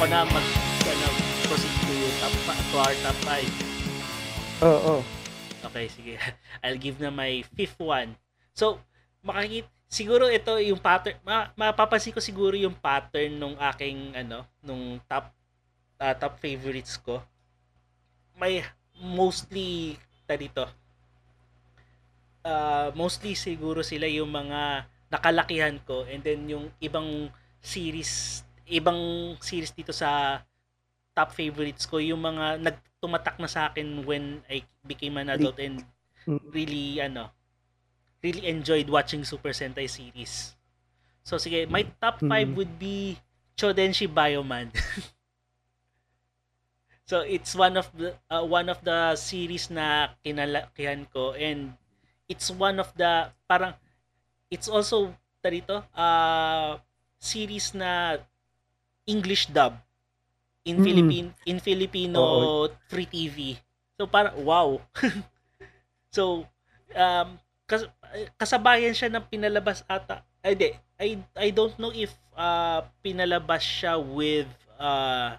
ako na mag ano, proceed to top to our top 5. Oo. Oh, Okay, sige. I'll give na my fifth one. So, makikita siguro ito yung pattern ma, mapapansin ko siguro yung pattern nung aking ano nung top uh, top favorites ko may mostly ta dito uh, mostly siguro sila yung mga nakalakihan ko and then yung ibang series ibang series dito sa top favorites ko yung mga nagtumatak na sa akin when I became an adult and really ano really enjoyed watching Super Sentai series. So sige, my top 5 mm. would be Chodenshi Bioman. so it's one of the uh, one of the series na kinalakihan ko and it's one of the parang it's also tarito uh series na English dub in mm. Philippine in Filipino oh. free TV. So para wow. so um kas, kasabayan siya ng pinalabas ata. Ay, di. I, I don't know if uh, pinalabas siya with uh,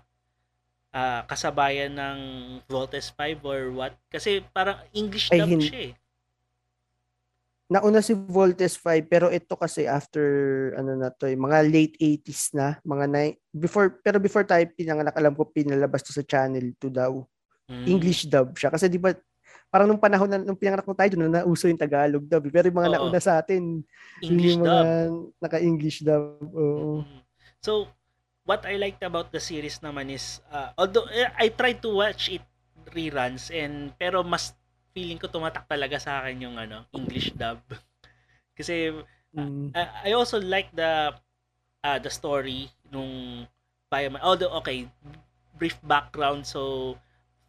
uh, kasabayan ng Voltes 5 or what. Kasi parang English dub Ay, siya eh. Nauna si Voltes 5 pero ito kasi after ano na to, eh, mga late 80s na, mga ni- before pero before tayo pinanganak alam ko pinalabas to sa channel 2 daw. Mm. English dub siya kasi di ba parang nung panahon na nung pinanganak mo tayo doon, nauso yung Tagalog dub. Pero yung mga Oo. nauna sa atin, English yung mga dub. naka-English dub. Oo. Mm. So, what I liked about the series naman is, uh, although eh, I tried to watch it reruns, and pero mas feeling ko tumatak talaga sa akin yung ano, English dub. Kasi mm. uh, I also like the uh, the story nung Bioman. Although okay, brief background so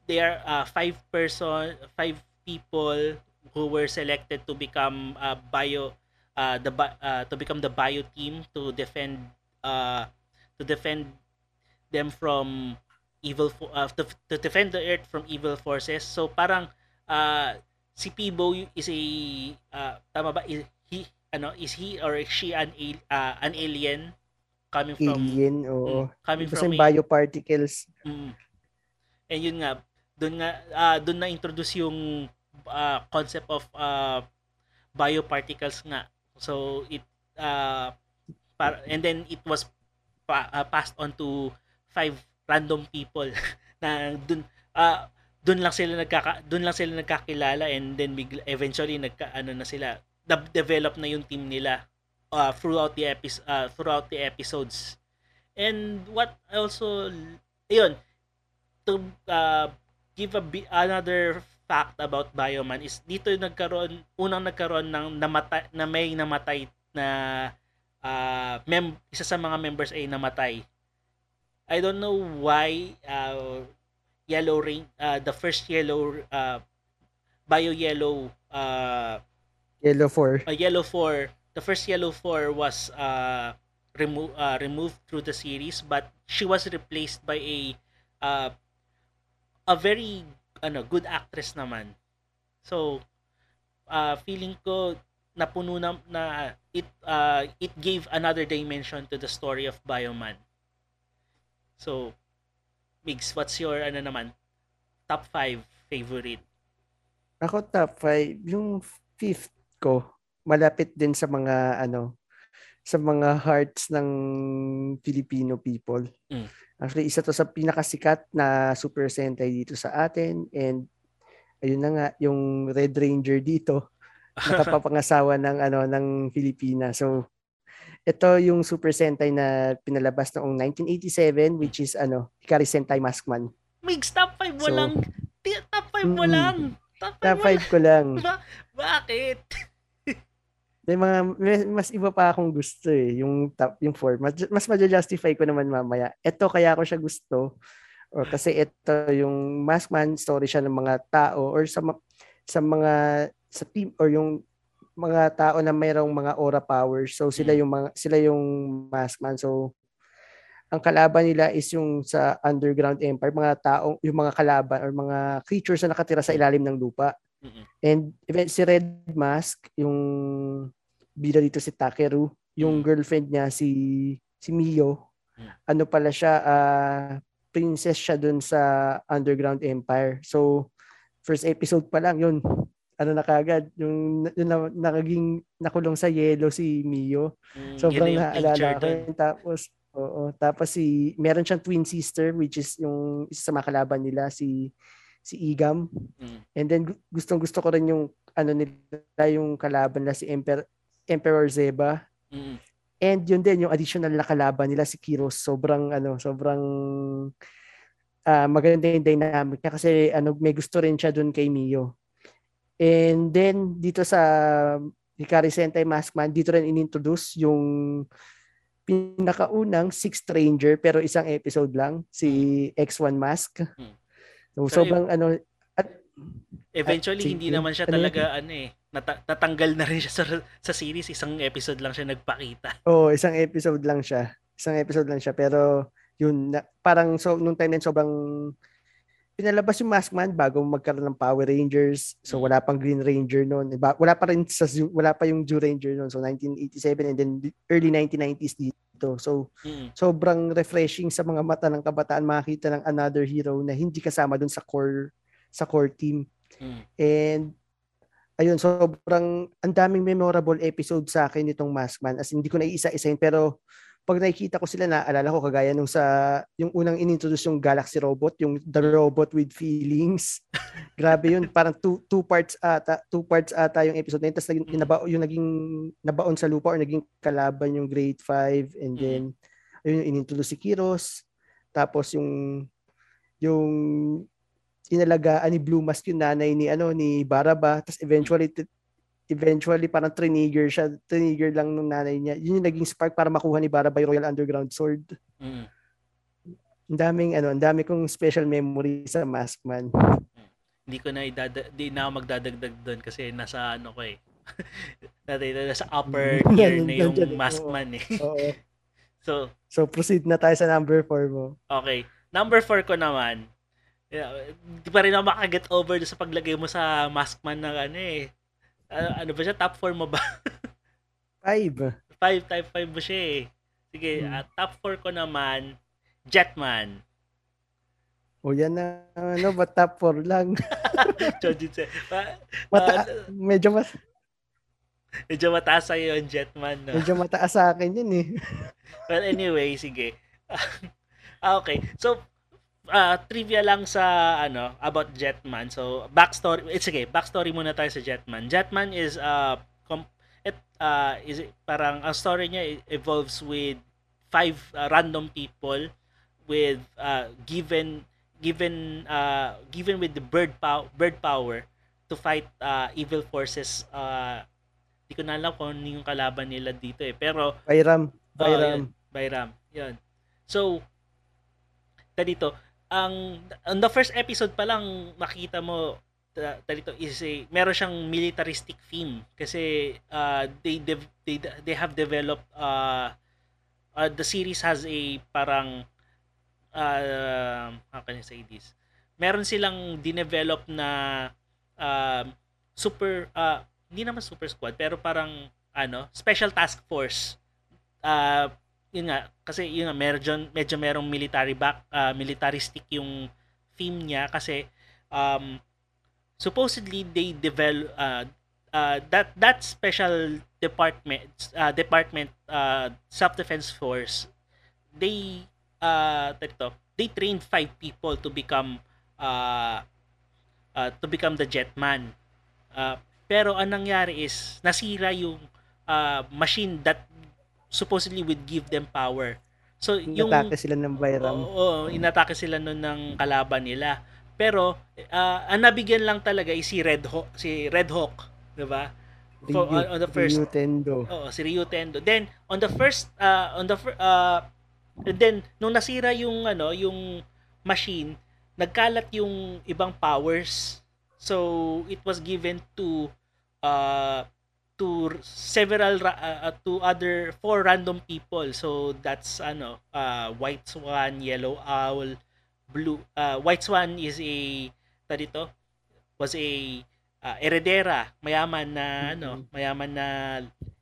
there are uh, five person, five people who were selected to become uh, bio uh, the uh, to become the bio team to defend uh, to defend them from evil uh, to, to defend the earth from evil forces. So parang uh, si Pibo is a uh, tama ba? Is he ano is he or is she an uh, an alien coming from alien oo. Mm, coming Kasi from bioparticles. Mm, and yun nga doon nga uh, doon na introduce yung uh, concept of uh, bioparticles nga. So it uh, par- and then it was pa- uh, passed on to five random people na doon uh, doon lang sila nagkaka doon lang sila nagkakilala and then bigla, eventually nagka ano na sila develop na yung team nila uh, throughout the episode uh, throughout the episodes and what also ayun to uh, give a another fact about Bioman is dito nagkaroon unang nagkaroon ng namatay na may namatay na uh, mem isa sa mga members ay namatay. I don't know why uh, Yellow Rain uh, the first Yellow uh, Bio Yellow uh, Yellow 4 uh, Yellow 4 the first Yellow 4 was uh, remo- uh, removed through the series but she was replaced by a uh, a very ano good actress naman. So uh, feeling ko napuno na, na it uh, it gave another dimension to the story of Bioman. So Migs, what's your ano naman top 5 favorite? Ako top 5, yung fifth ko malapit din sa mga ano sa mga hearts ng Filipino people. Mm. Actually, isa to sa pinakasikat na Super Sentai dito sa atin and ayun na nga yung Red Ranger dito nakapapangasawa ng ano ng Pilipinas. So ito yung Super Sentai na pinalabas noong 1987 which is ano, Hikari Sentai Maskman. Mig top 5 mo so, lang. Top 5 mo mm, lang. Top 5, top 5 ko lang. Ba- bakit? May mga mas iba pa akong gusto eh, yung top, yung 4. Mas mas ma-justify ko naman mamaya. Ito kaya ako siya gusto. O kasi ito yung Maskman story siya ng mga tao or sa sa mga sa team or yung mga tao na mayroong mga aura powers. So sila hmm. yung mga sila yung Maskman. So ang kalaban nila is yung sa underground empire, mga tao, yung mga kalaban or mga creatures na nakatira sa ilalim ng lupa. Mm-hmm. And even si Red Mask, yung bida dito si Takeru, yung mm-hmm. girlfriend niya si si Mio. ano pala siya, uh, princess siya dun sa Underground Empire. So, first episode pa lang, yun, ano na kagad, yung, yung na, nakaging nakulong sa yellow si Mio. Mm, Sobrang naaalala ko. Tapos, oo, tapos si, meron siyang twin sister, which is yung isa sa mga kalaban nila, si si Igam. Mm. And then gustong gusto ko rin yung ano nila yung kalaban nila si Emperor Emperor Zeba. Mm. And yun din yung additional na kalaban nila si Kiros. Sobrang ano, sobrang uh, maganda yung dynamic niya kasi ano may gusto rin siya doon kay Mio. And then dito sa Hikari Sentai Maskman, dito rin inintroduce yung pinakaunang Sixth Ranger pero isang episode lang, si X1 Mask. Hmm. So, so sobrang ano at eventually at, hindi sige, naman siya ano talaga ano, ano eh nata- natanggal na rin siya sa, sa series isang episode lang siya nagpakita. Oo, oh, isang episode lang siya. Isang episode lang siya pero yun na, parang so nung time na sobrang pinalabas yung Maskman bago magkaroon ng Power Rangers. So wala pang Green Ranger noon. Wala pa rin sa wala pa yung Zoo Ranger noon. So 1987 and then early 1990s dito. So mm-hmm. sobrang refreshing sa mga mata ng kabataan makita ng another hero na hindi kasama doon sa core sa core team. Mm-hmm. And ayun, sobrang ang daming memorable episode sa akin nitong Maskman. As hindi ko na iisa-isahin pero pag nakikita ko sila, naalala ko kagaya nung sa, yung unang inintroduce yung Galaxy Robot, yung The Robot with Feelings. Grabe yun, parang two, two parts ata, two parts ata yung episode na yun. Tapos naging, inaba, yung naging nabaon sa lupa or naging kalaban yung grade 5 and then ayun yung inintroduce si Kiros. Tapos yung yung inalagaan ni Blue Mask yung nanay ni ano ni Baraba tapos eventually eventually parang trigger siya, trigger lang ng nanay niya. Yun yung naging spark para makuha ni Bara by Royal Underground Sword. Mm. Ang daming ano, ang dami kong special memory sa Maskman. Mm. Hindi ko na idada, di na magdadagdag doon kasi nasa ano ko eh. nasa upper tier na yung Maskman eh. Oo. so, so proceed na tayo sa number 4 mo. Okay. Number 4 ko naman, di pa rin ako makaget over sa paglagay mo sa Maskman ng ano eh ano, ano ba siya? Top 4 mo ba? 5. 5, type 5 mo siya eh. Sige, hmm. uh, top 4 ko naman, Jetman. O yan na, ano ba top 4 lang? Chojitse. uh, Mata- uh, medyo mas... Medyo mataas sa'yo yung Jetman. No? Medyo mataas sa akin yun eh. well, anyway, sige. ah, okay. So, uh, trivia lang sa ano about Jetman. So backstory, it's okay. Backstory muna tayo sa Jetman. Jetman is uh com- it uh is it, parang ang story niya evolves with five uh, random people with uh given given uh given with the bird power bird power to fight uh evil forces uh hindi ko na alam kung ano yung kalaban nila dito eh pero Bayram Bayram oh, yun, Bayram yun so dito ang on the first episode pa lang makita mo dito is a meron siyang militaristic theme. Kasi uh, they de- they they have developed uh, uh, the series has a parang uh, how can I say this? Meron silang dinevelop na uh, super uh, hindi naman super squad pero parang ano special task force. Uh, yun nga kasi yun nga medyo medyo merong military back uh, militaristic yung theme niya kasi um supposedly they develop uh, uh, that that special department uh, department uh, self defense force they uh ito, they trained five people to become uh, uh, to become the jetman uh, pero ang nangyari is nasira yung uh, machine that supposedly would give them power. So yung inatake sila ng Bayram. Oo, oo inatake sila noon ng kalaban nila. Pero uh, ang nabigyan lang talaga is si Red Hawk, si Red Hawk, 'di ba? For, on, on the first Ryu Tendo. Oo, si Ryu Tendo. Then on the first uh, on the uh, then nung nasira yung ano, yung machine, nagkalat yung ibang powers. So it was given to uh to several uh, to other four random people. So that's ano, uh, White Swan, Yellow Owl, Blue uh, White Swan is a dito was a uh, heredera, mayaman na mm-hmm. ano, mayaman na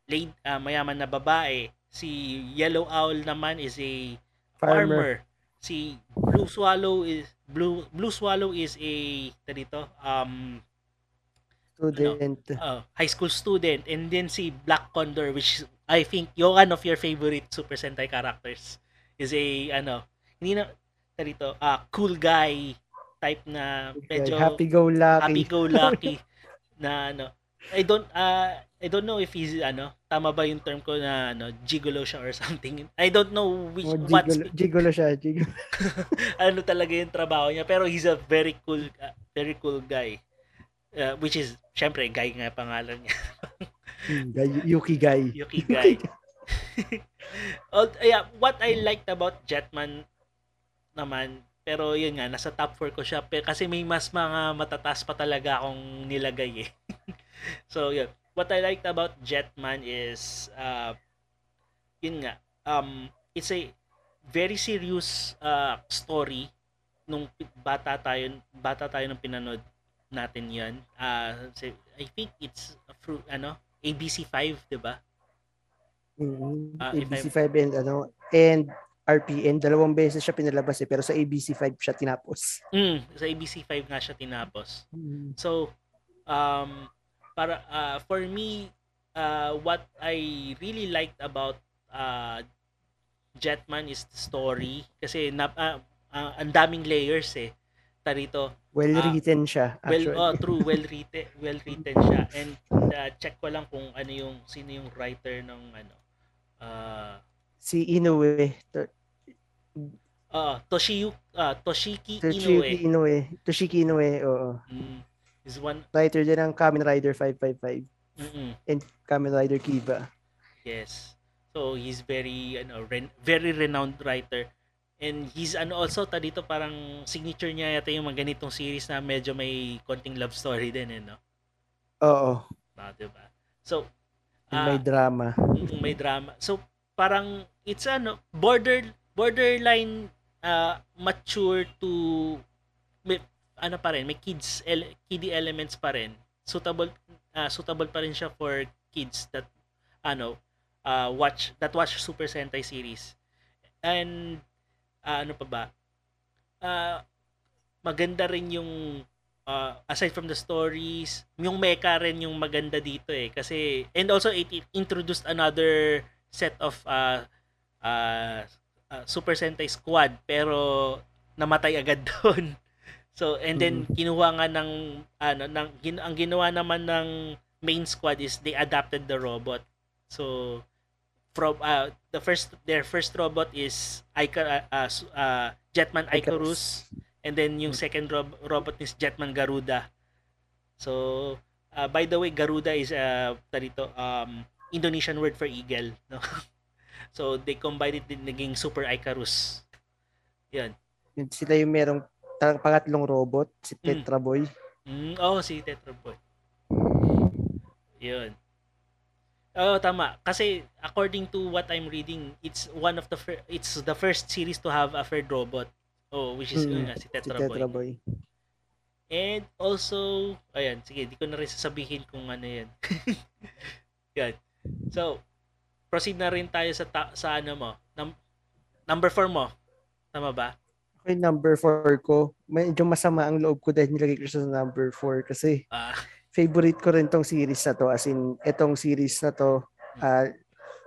late uh, mayaman na babae. Si Yellow Owl naman is a farmer. Si Blue Swallow is Blue Blue Swallow is a ito dito um Student. uh, high school student and then si Black Condor which I think yung one of your favorite Super Sentai characters is a ano hindi na ito dito uh, cool guy type na medyo happy go lucky. happy go lucky na ano I don't uh I don't know if he's ano tama ba yung term ko na ano gigolo siya or something I don't know which Oh, what gigolo, gigolo siya. Gigolo. ano talaga yung trabaho niya pero he's a very cool uh, very cool guy Uh, which is syempre guy nga pangalan niya. Hmm, guy- Yuki guy. Yuki guy. Oh, yeah, what I liked about Jetman naman pero yun nga nasa top 4 ko siya pero kasi may mas mga matataas pa talaga akong nilagay eh. So yun. What I liked about Jetman is uh, yun nga um it's a very serious uh, story nung bata tayo bata tayo nung pinanood natin yan uh, I think it's a fru- ano ABC5 'di ba Mm, Ah, if ABC5 and ano and RPN dalawang beses siya pinalabas eh pero sa ABC5 siya tinapos. mm, sa ABC5 nga siya tinapos Mm. So, um, para uh, for me, uh, what I really liked about uh, Jetman is the story kasi na, uh, uh, ang daming layers eh. Tarito. Well Ah, written siya Well, actually. oh, true, well written, well written siya. And uh, check ko lang kung ano yung sino yung writer ng ano. Uh, si Inoue, to, uh, Toshiyu, uh, Toshiki Toshiki Inoue. Inoue, Toshiki Inoue, oo. Mm, is one Writer din ng Kamen Rider 555 mm and Kamen Rider Kiba. Yes. So he's very ano ren- very renowned writer. And he's ano also ta dito parang signature niya yata yung mga ganitong series na medyo may konting love story din eh no. Oo, Ah, 'di ba? So ah, may drama. may drama. So parang it's ano border borderline uh, mature to may, ano pa rin, may kids ele- kiddie elements pa rin. Suitable ah, suitable pa rin siya for kids that ano uh, watch that watch Super Sentai series. And ah, ano pa ba? Ah, maganda rin yung uh, aside from the stories, yung mecha rin yung maganda dito eh kasi and also it, it introduced another set of uh, uh, uh, Super Sentai squad pero namatay agad doon. So and then kinuha nga ng ano ng gin, ang ginawa naman ng main squad is they adapted the robot. So from uh, the first their first robot is Icar uh, uh, uh, Jetman Icarus and then yung second rob- robot is Jetman Garuda. So uh, by the way Garuda is uh, dito um Indonesian word for eagle, no? so they combined it din naging Super Icarus. 'Yan. Sila yung merong pangatlong robot, si Mm. Tetra Boy. Mm, oh, si Tetra Boy. Yun. Oh, tama. Kasi according to what I'm reading, it's one of the fir- it's the first series to have a third robot. Oh, which is Mm, nga, si Si Tetra, Tetra Boy. Boy. And also, ayan, sige, di ko na rin sasabihin kung ano yan. yan. So, proceed na rin tayo sa ta- sa ano mo. Num- number 4 mo. Tama ba? Okay, number 4 ko. Medyo masama ang loob ko dahil nilagay ko sa number 4 kasi Ah, favorite ko rin tong series na to. As in, etong series na to, ah,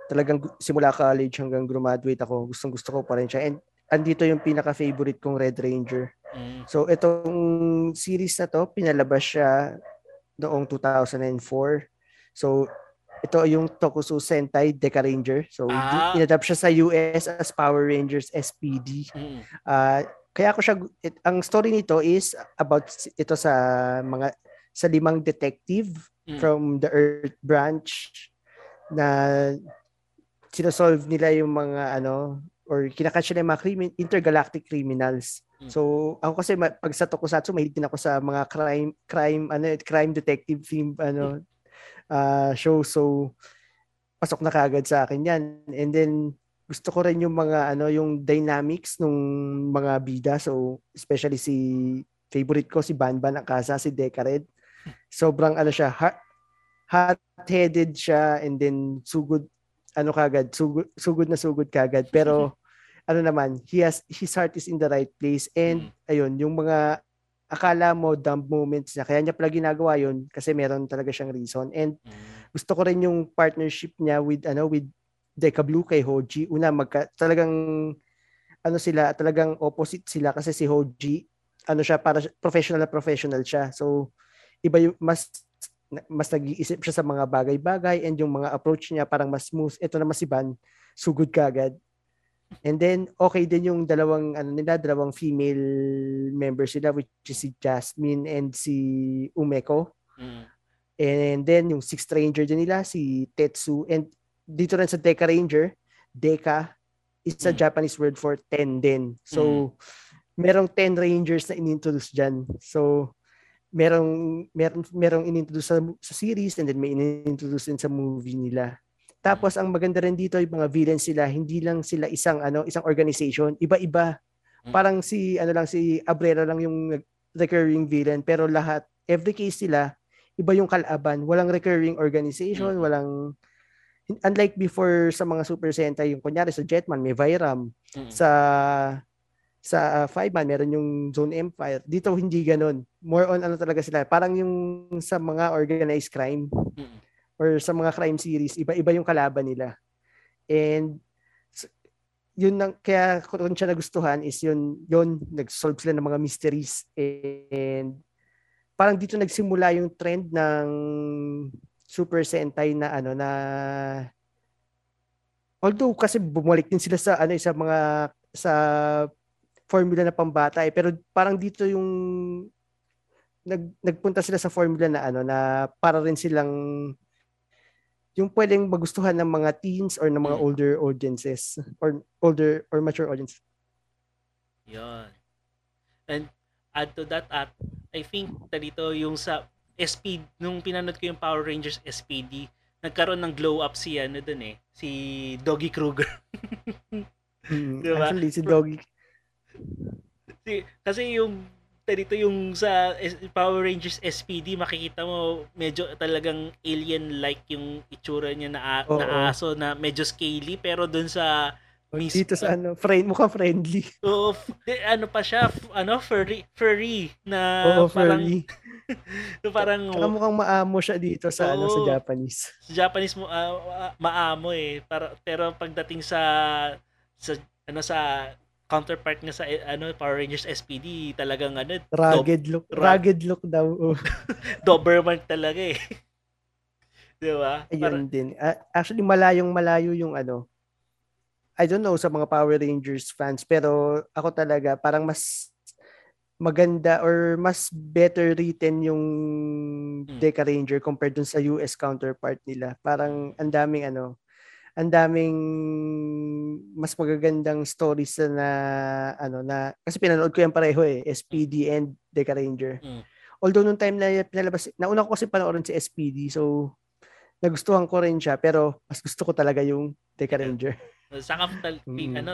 talagang simula college hanggang graduate ako, gustong gusto ko pa rin siya. And andito yung pinaka-favorite kong Red Ranger. mm, So, itong series na to, pinalabas siya noong 2004. So, ito yung Tokusou Sentai Deca Ranger. So, Ah. inadapt siya sa US as Power Rangers SPD. mm, Ah, kaya ako siya it- ang story nito is about ito sa mga sa limang detective Mm. from the Earth branch na sinosolve nila yung mga ano or kinakatch nila yung mga crimin- intergalactic criminals. Mm. So ako kasi pag sa tokusatsu mahilig din ako sa mga crime crime ano crime detective theme ano ah, show so pasok na kagad sa akin yan. And then gusto ko rin yung mga ano yung dynamics nung mga bida so especially si favorite ko si Banban Akasa si Decared sobrang ano siya hot, hot-headed siya and then sugod ano kagad sugod, sugod na sugod kagad pero ano naman, he has, his heart is in the right place. And, Mm. ayun, yung mga akala mo dumb moments niya, kaya niya pala ginagawa yun kasi meron talaga siyang reason. And Mm. gusto ko rin yung partnership niya with, ano, with Deca Blue kay Hoji. Una, magka, talagang, ano sila, talagang opposite sila kasi si Hoji, ano siya, para professional na professional siya. So, iba yung, mas, mas nag-iisip siya sa mga bagay-bagay and yung mga approach niya parang mas smooth. Ito naman si Van, sugod ka agad. And then, okay din yung dalawang, ano nila, dalawang female members sila, which is si Jasmine and si Umeko. Mm. And then, yung Sixth Ranger din nila, si Tetsu. And dito rin sa Deca Ranger, Deca is a Mm. Japanese word for 10 din. So, merong 10 Rangers na inintroduce dyan. So, merong, merong, merong inintroduce sa, sa series and then may inintroduce din sa movie nila. Tapos ang maganda rin dito yung mga villains sila, hindi lang sila isang ano, isang organization, iba-iba. Mm. Parang si ano lang si Abrera lang yung recurring villain pero lahat every case sila iba yung kalaban, walang recurring organization, Mm. walang unlike before sa mga Super Sentai yung kunyari sa Jetman may Vyram, Mm. sa sa uh, Five Man meron yung Zone Empire. Dito hindi ganoon. More on ano talaga sila, parang yung sa mga organized crime or sa mga crime series, iba-iba yung kalaban nila. And yun nang kaya ko rin siya nagustuhan is yun yun nag-solve sila ng mga mysteries and parang dito nagsimula yung trend ng Super Sentai na ano na although kasi bumalik din sila sa ano sa mga sa formula na pambata eh, pero parang dito yung nag nagpunta sila sa formula na ano na para rin silang yung pwedeng magustuhan ng mga teens or ng mga Mm. older audiences or older or mature audiences. Yun. And add to that at I think dito yung sa SP nung pinanood ko yung Power Rangers SPD nagkaroon ng glow up si ano dun eh si Doggy Kruger Mm, Diba? Actually, si Doggy, kasi yung dito yung sa Power Rangers SPD makikita mo medyo talagang alien like yung itsura niya na, Oo. na aso na medyo scaly pero dun sa Miss- dito sa ano, friend, mukhang friendly. Oo, f- di- ano pa siya, f- ano, furry, furry na Oo, parang, furry. parang Saka mukhang maamo siya dito sa ano sa Oo. Japanese. sa Japanese mo ah, ah, maamo eh. Para, pero pagdating sa sa ano sa counterpart niya sa eh, ano Power Rangers SPD, talagang ano, Rugged look. Rug- Rugged look daw. Oh, Doberman talaga eh. 'Di ba? ayun din. Ah, actually, malayong malayo yung ano. I don't know sa mga Power Rangers fans, pero ako talaga parang mas maganda or mas better written yung Deca Ranger compared dun sa US counterpart nila. Parang ang daming ano, ang daming mas magagandang stories na ano na kasi pinanood ko yan pareho eh, SPD and Deca Ranger. Mm. Although nung time na pinalabas, nauna ko kasi panoorin si SPD, so nagustuhan ko rin siya, pero mas gusto ko talaga yung Deca Ranger. Saka tal- fi- Mm. ano,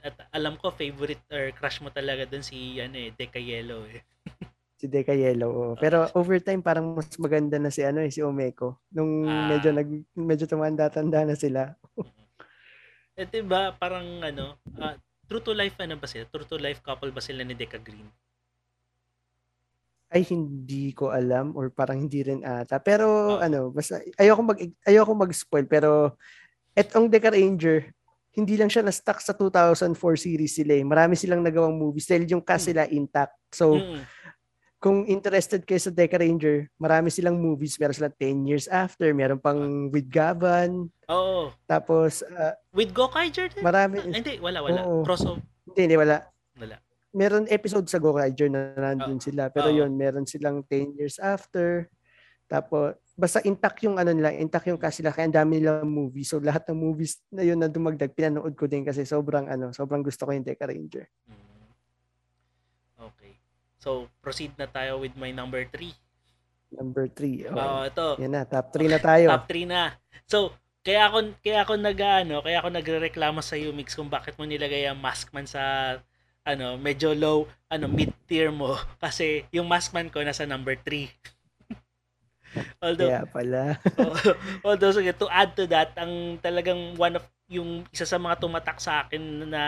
at alam ko favorite or crush mo talaga dun si ano eh, Deca Yellow eh. si Deca Yellow. oo. Pero overtime parang mas maganda na si ano eh, si Omeko. Nung Ah. medyo nag medyo tumanda-tanda na sila. Eh, 'di ba parang ano, ah, true to life ano ba sila? True to life couple ba sila ni Deca Green? Ay hindi ko alam or parang hindi rin ata. Pero Oo. ano, basta ayoko mag ayoko mag-spoil pero etong Deca Ranger hindi lang siya na-stuck sa 2004 series sila eh. Marami silang nagawang movies dahil yung cast sila intact. So, Mm. Kung interested kayo sa Deca Ranger, marami silang movies. Meron silang 10 years after. Meron pang with Gavan. Oo. Tapos, ah, With Gokaiger din? marami. Ah, hindi, wala, wala. Oo. Crossover. Hindi, hindi, wala. Wala. Meron episode sa Gokaiger na nandun sila. Pero Oo. yun, meron silang 10 years after. Tapos, basta intact yung ano nila, intact yung cast nila. Kaya ang dami nilang movie. So, lahat ng movies na yun na dumagdag, pinanood ko din kasi sobrang ano, sobrang gusto ko yung Deca Ranger. Mm. So, proceed na tayo with my number 3. Number 3. Oo, Oh, ito. yan na, top 3 na tayo. Top 3 na. So, kaya ako kaya ako nag-ano, kaya ako nagrereklamo sa Umix kung bakit mo nilagay ang Maskman sa ano, medyo low, ano, mid tier mo kasi yung Maskman ko nasa number 3. although, Kaya pala. although, sige, to add to that, ang talagang one of, yung isa sa mga tumatak sa akin na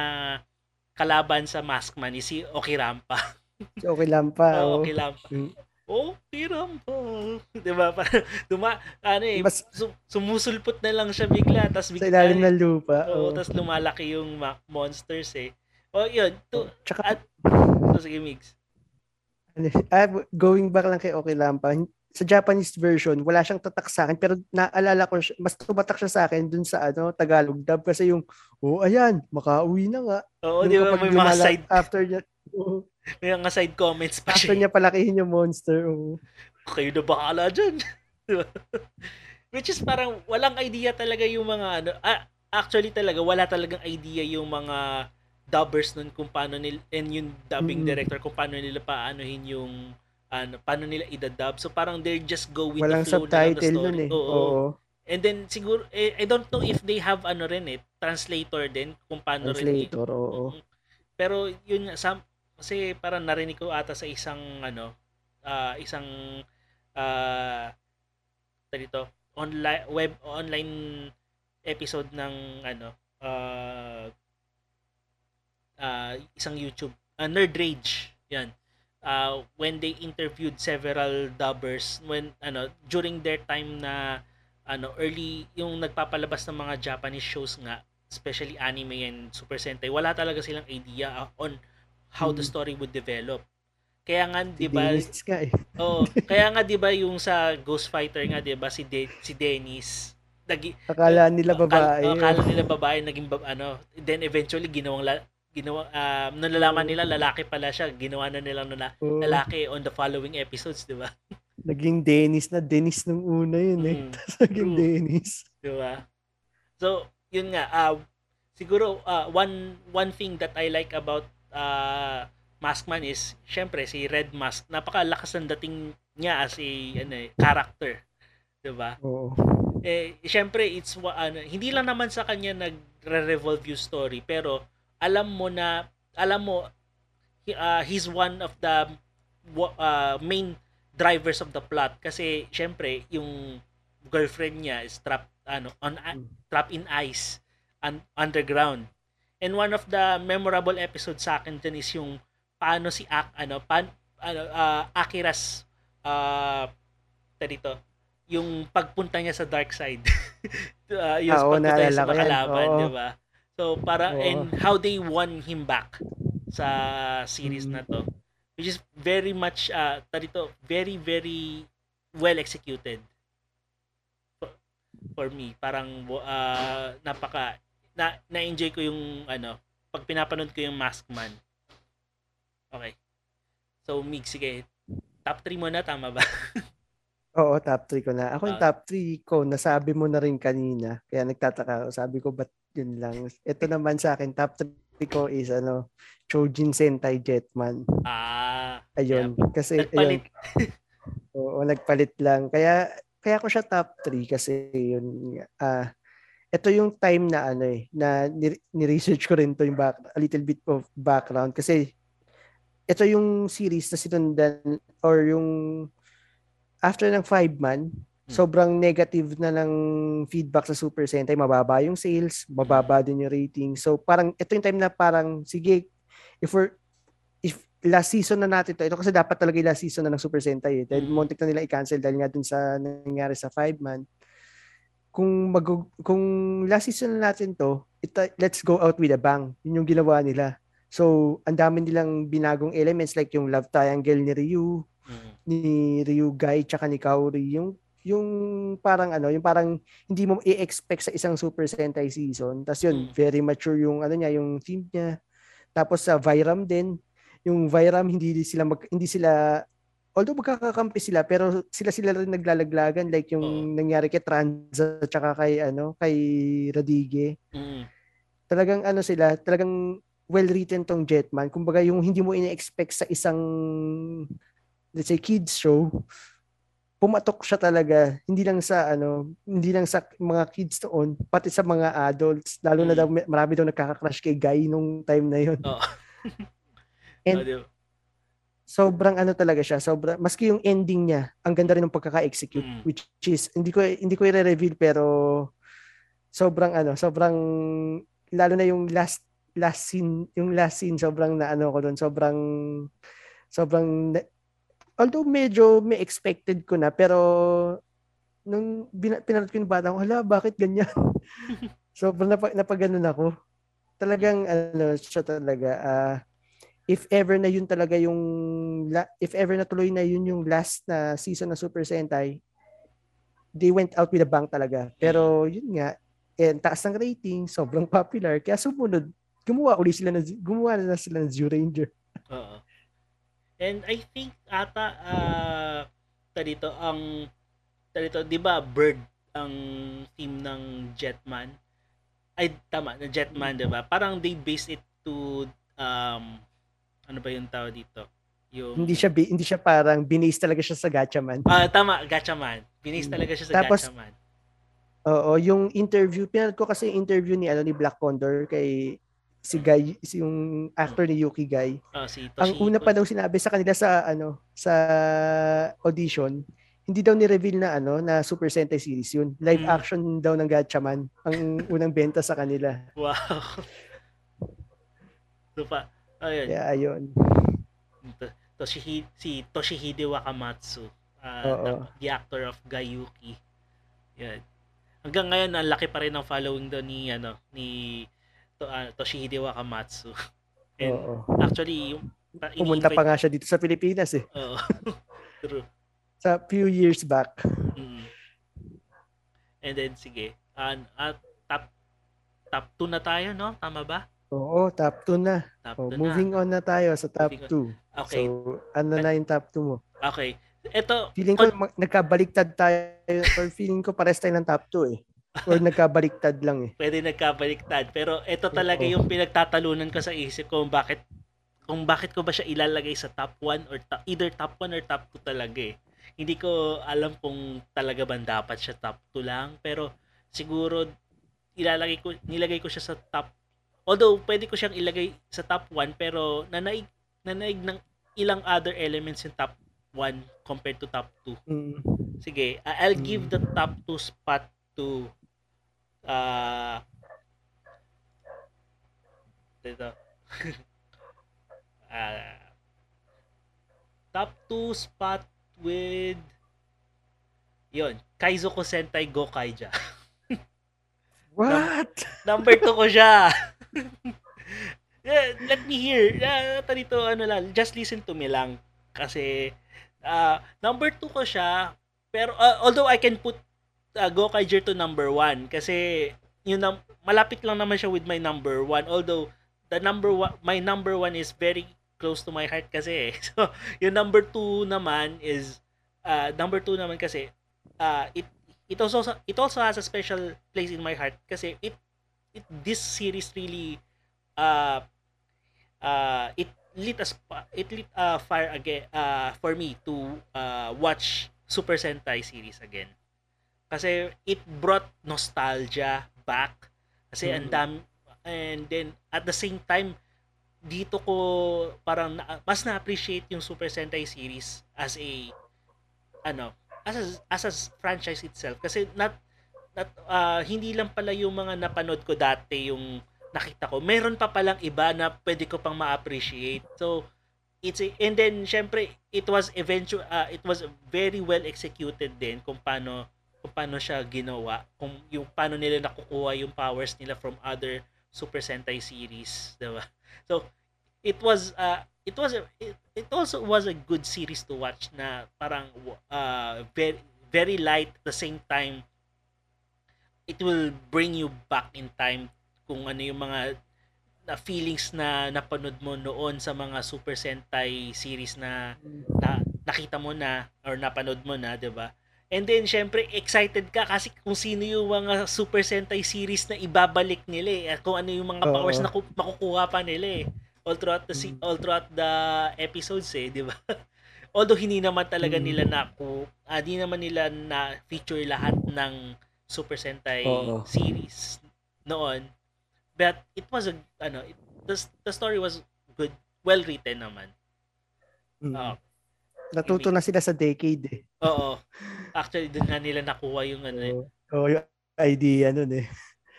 kalaban sa Maskman is si Okirampa. Si okay lang pa. Oo, oh. Okirampa. Mm. Okirampa. Diba? Parang, duma, ano eh, Mas sum- sumusulpot na lang siya bigla, tapos sa bigla, ilalim ng lupa. Oo, Oh. tapos lumalaki yung monsters eh. O, yun. To, Tsaka, at, so, sige, Migs. ano, ah, going back lang kay Okay Lampa, sa Japanese version, wala siyang tatak sa akin, pero naalala ko, siya- mas tumatak siya sa akin dun sa ano, Tagalog dub kasi yung, oh, ayan, makauwi na nga. Oo, di ba may mga side, After niya, may mga side comments pa after siya. niya palakihin yung monster. oo. Kayo na bahala dyan. Di ba? Which is parang walang idea talaga yung mga ano, ah, actually talaga wala talagang idea yung mga dubbers nun kung paano nila and yung dubbing Mm. director kung paano nila paanohin yung ano, paano nila idadub. So parang they just go with Walang the flow na subtitle story. nun eh. Oo. Oo. And then siguro eh, I don't know if they have ano rin eh, translator din kung paano rin Translator, oo. Pero yun sam kasi parang narinig ko ata sa isang ano ah, isang ah dito online web online episode ng ano ah ah, isang YouTube ah, Nerd Rage. Yan. Ah, when they interviewed several dubbers when ano during their time na ano early yung nagpapalabas ng mga Japanese shows nga especially anime and Super Sentai wala talaga silang idea on how the Mm. story would develop kaya nga Si 'di ba ka eh. oh kaya nga 'di ba yung sa Ghost Fighter nga 'di ba si De- si Dennis nagi Akala nila babae. Akala, akala nila babae naging bab- ano then eventually ginawang la, ginawa um, nung nalaman nila lalaki pala siya ginawa na nilang na, Oo. lalaki on the following episodes 'di ba Naging Dennis na. Dennis nung una yun eh. Mm. Tapos naging True. Dennis. Di ba? So, yun nga, uh, siguro, uh, one, one thing that I like about uh, Maskman is, syempre, si Red Mask, napakalakas ng dating niya as a ano, eh, character. Di ba? Oo. Eh, syempre, it's, ano, hindi lang naman sa kanya nagre-revolve yung story, pero alam mo na, alam mo, uh, he's one of the uh, main drivers of the plot kasi syempre yung girlfriend niya is trapped ano on Mm. trapped in ice un- underground and one of the memorable episodes sa akin din is yung paano si Ak ano pan ano ah, Akira's uh, dito yung pagpunta niya sa dark side. Uh, yung Ah, pagpunta niya sa makalaban di ba? So para Oo. and how they won him back sa series Mm. na to which is very much uh dito very very well executed. For, for me parang uh, napaka na na-enjoy ko yung ano pag pinapanood ko yung Maskman okay so Mig sige top 3 mo na tama ba Oo, top 3 ko na. Ako yung Ah. top 3 ko, nasabi mo na rin kanina. Kaya nagtataka ako. Sabi ko, ba't yun lang? Ito naman sa akin, top 3 ko is ano, Chojin Sentai Jetman. ah Ayun. Kasi, nagpalit ayun. Oo, nagpalit lang. Kaya, kaya ko siya top 3 kasi yun, ah, ito yung time na ano eh, na ni- ni-research ko rin to yung back, a little bit of background kasi ito yung series na sinundan or yung after ng five man, sobrang negative na ng feedback sa Super Sentai. Mababa yung sales, mababa din yung rating. So parang ito yung time na parang sige, if we're if last season na natin to, ito kasi dapat talaga yung last season na ng Super Sentai eh. Dahil Mm. muntik na nila i-cancel dahil nga dun sa nangyari sa five man. Kung mag kung last season na natin to, ito, let's go out with a bang. Yun yung ginawa nila. So, ang dami nilang binagong elements like yung love triangle ni Ryu, Mm. ni Ryugai tsaka ni Kaori yung yung parang ano yung parang hindi mo i-expect sa isang Super Sentai season tapos yun Mm. very mature yung ano niya yung theme niya tapos sa Vyram din yung Vyram hindi sila mag, hindi sila although magkakakampi sila pero sila sila rin naglalaglagan like yung Oo. nangyari kay Tranza tsaka kay ano kay Radige Mm. talagang ano sila, talagang well written tong Jetman. Kumbaga yung hindi mo ina-expect sa isang let's say kids show, pumatok siya talaga. Hindi lang sa ano, hindi lang sa mga kids doon, pati sa mga adults. Lalo na Mm. daw marami daw nagkaka-crush kay Guy nung time na. And- Oh, ba? Sobrang ano talaga siya, sobrang maski yung ending niya, ang ganda rin ng pagkaka-execute Mm. which is hindi ko hindi ko i-reveal pero sobrang ano, sobrang lalo na yung last last scene, yung last scene sobrang na ano ko doon, sobrang sobrang although medyo may expected ko na pero nung pinanood ko yung bata ko, hala, bakit ganyan? sobrang napa, napaganon ako. Talagang ano siya talaga ah if ever na yun talaga yung if ever na tuloy na yun yung last na season ng Super Sentai they went out with a bang talaga pero yun nga eh, ang taas ng rating sobrang popular kaya sumunod gumawa uli sila ng gumawa na sila ng Zero Ranger Oo. And I think ata uh, dito ang dito 'di ba Bird ang theme ng Jetman. Ay tama, na Jetman 'di ba? Parang they based it to um ano ba yung tao dito? Yung hindi siya hindi siya parang binase talaga siya sa Gatchaman Ah, tama, Gatchaman. Binis talaga siya sa Tapos, Gatchaman. oo yung interview pinanood ko kasi yung interview ni ano ni Black Condor kay si Guy si yung actor ni Yuki Guy Oh, si ang Toshihiko. una pa daw sinabi sa kanila sa ano sa audition hindi daw ni-reveal na ano na Super Sentai series yun. Live Mm. action daw ng Gatchaman ang unang benta sa kanila. Wow. so pa, ayun. Kaya ayun. To- Toshihi, si Toshihide Wakamatsu, ah, Oo. na- the actor of Gayuki. Yan. Hanggang ngayon, ang laki pa rin ng following doon ni, ano, ni to, ah, Toshihide Wakamatsu. And Oo. actually, yung, Pumunta pa nga siya dito sa Pilipinas eh. Oo. True. Sa few years back. Mm. And then, sige. An at top top 2 na tayo, no? Tama ba? Oo, top 2 na. Top Oh, 2 na. moving on na tayo sa top Moving 2. Okay. So, ano na yung top 2 mo? Okay. Ito, Feeling ko mag- nagkabaliktad tayo or feeling ko pares tayo ng top 2 eh. Or nagkabaliktad lang eh. pwede nagkabaliktad. Pero ito talaga Oo. yung pinagtatalunan ko sa isip ko kung bakit kung bakit ko ba siya ilalagay sa top 1 or top, either top 1 or top 2 talaga eh. Hindi ko alam kung talaga ba dapat siya top 2 lang. Pero siguro ilalagay ko, nilagay ko siya sa top although pwede ko siyang ilagay sa top 1 pero nanaig, nanaig ng ilang other elements yung top 1 compared to top 2. Mm. Sige, I'll give Mm. the top 2 spot to uh dito. Ah, top 2 spot with yon Kaizoku Sentai Gokaija. What? Number 2 ko siya. Let me hear. Uh, dito, ano lang, just listen to me lang. Kasi, uh, number 2 ko siya. Pero, uh, although I can put uh, Gokaiger to number 1. Kasi, yun, nam- malapit lang naman siya with my number 1. Although, the number one, my number 1 is very close to my heart kasi. So, yung number 2 naman is, uh, number 2 naman kasi, uh, it it also it also has a special place in my heart kasi it, it this series really uh uh it lit sp- it lit a fire again uh for me to uh watch Super Sentai series again. Kasi it brought nostalgia back. Kasi ang Mhm. dami and then at the same time dito ko parang na, mas na-appreciate yung Super Sentai series as a ano as a, as a franchise itself. Kasi not not ah, hindi lang pala yung mga napanood ko dati yung nakita ko. Meron pa palang iba na pwede ko pang ma-appreciate. So it's a, and then syempre it was eventual ah, it was very well executed din kung paano kung paano siya ginawa kung yung paano nila nakukuha yung powers nila from other Super Sentai series diba so it was uh, it was a, it, it also was a good series to watch na parang uh, very very light at the same time it will bring you back in time kung ano yung mga na feelings na napanood mo noon sa mga Super Sentai series na, na nakita mo na or napanood mo na, 'di ba? And then syempre excited ka kasi kung sino yung mga Super Sentai series na ibabalik nila eh. At Kung ano yung mga powers na ku- makukuha pa nila eh. All throughout the se- all throughout the episodes eh, 'di ba? Although hindi naman talaga Mm. nila na ku ah, di naman nila na feature lahat ng Super Sentai Oo. series noon. But it was a ano, it, the, the story was good, well written naman. Mm. Oo. Natuto na sila sa decade eh. Oo. Actually, doon nga nila nakuha yung ano eh. Oo, oh, yung idea nun eh.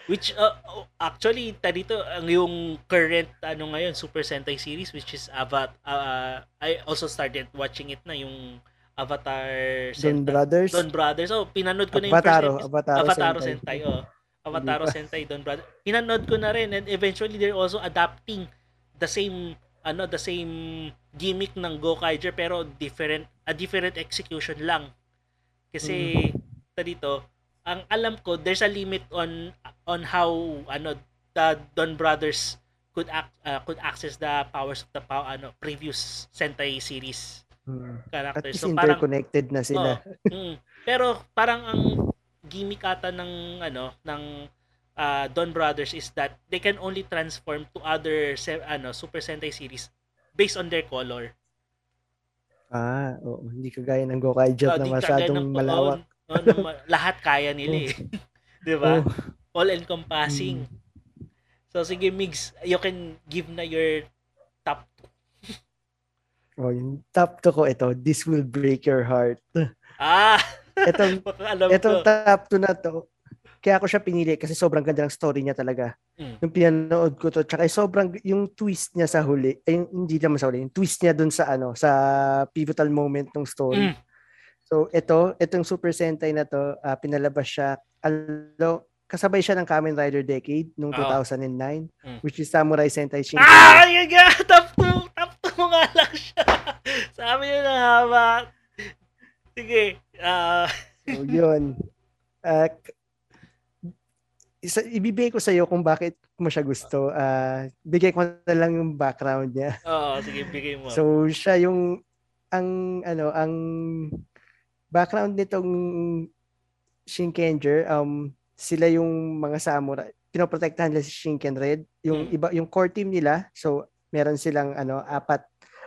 Which, uh, oh, actually, dito, ang yung current, ano ngayon, Super Sentai series, which is Avatar, uh, I also started watching it na, yung Avatar Don Sentai. Brothers. Don Brothers. Oh, pinanood ko na yung Avataro. first episode. Avataro, Avataro Sentai. Sentai, oh. Avataro pa. Sentai, Don Brothers. Pinanood ko na rin and eventually they're also adapting the same ano the same gimmick ng Gokaiger pero different a different execution lang. Kasi ta dito, ang alam ko there's a limit on on how ano the Don Brothers could act, uh, could access the powers of the pow, ano previous Sentai series Hmm. At characters. least So parang interconnected na sila. Mm. Pero parang ang gimmick ata ng ano ng ah, Don Brothers is that they can only transform to other se- ano Super Sentai series based on their color. Ah, oo. Hindi kagaya ng Gokaiger Ah, na di kagaya masyadong ng- malawak. oo, na ma- lahat kaya nila eh. 'Di ba? Oo. All encompassing. Mm. So sige Migs, you can give na your top. Oh, yung top to ko ito, This Will Break Your Heart. Ah, Itong, alam itong ko. top to na to, kaya ako siya pinili kasi sobrang ganda ng story niya talaga. Mm. Yung pinanood ko to, tsaka sobrang, yung twist niya sa huli, ay, hindi naman sa huli, yung twist niya dun sa ano, sa pivotal moment ng story. Mm. So ito, itong Super Sentai na to, ah, pinalabas siya, alo, kasabay siya ng Kamen Rider Decade noong Oo. 2009, Mm. which is Samurai Sentai Shinkai. Ah, yun nga, top 2, top 2 nga lang. Sabi niya na haba. Sige, ah, So, yun. K- isa, ibibigay ko sa iyo kung bakit mo siya gusto. Ah, bigay ko na lang yung background niya. oo, sige, bigay mo. So, siya yung ang ano, ang background nitong Shinkenger, um sila yung mga samurai. Pinoprotektahan nila si Shinken Red. Yung Mm. iba yung core team nila. So, meron silang ano, apat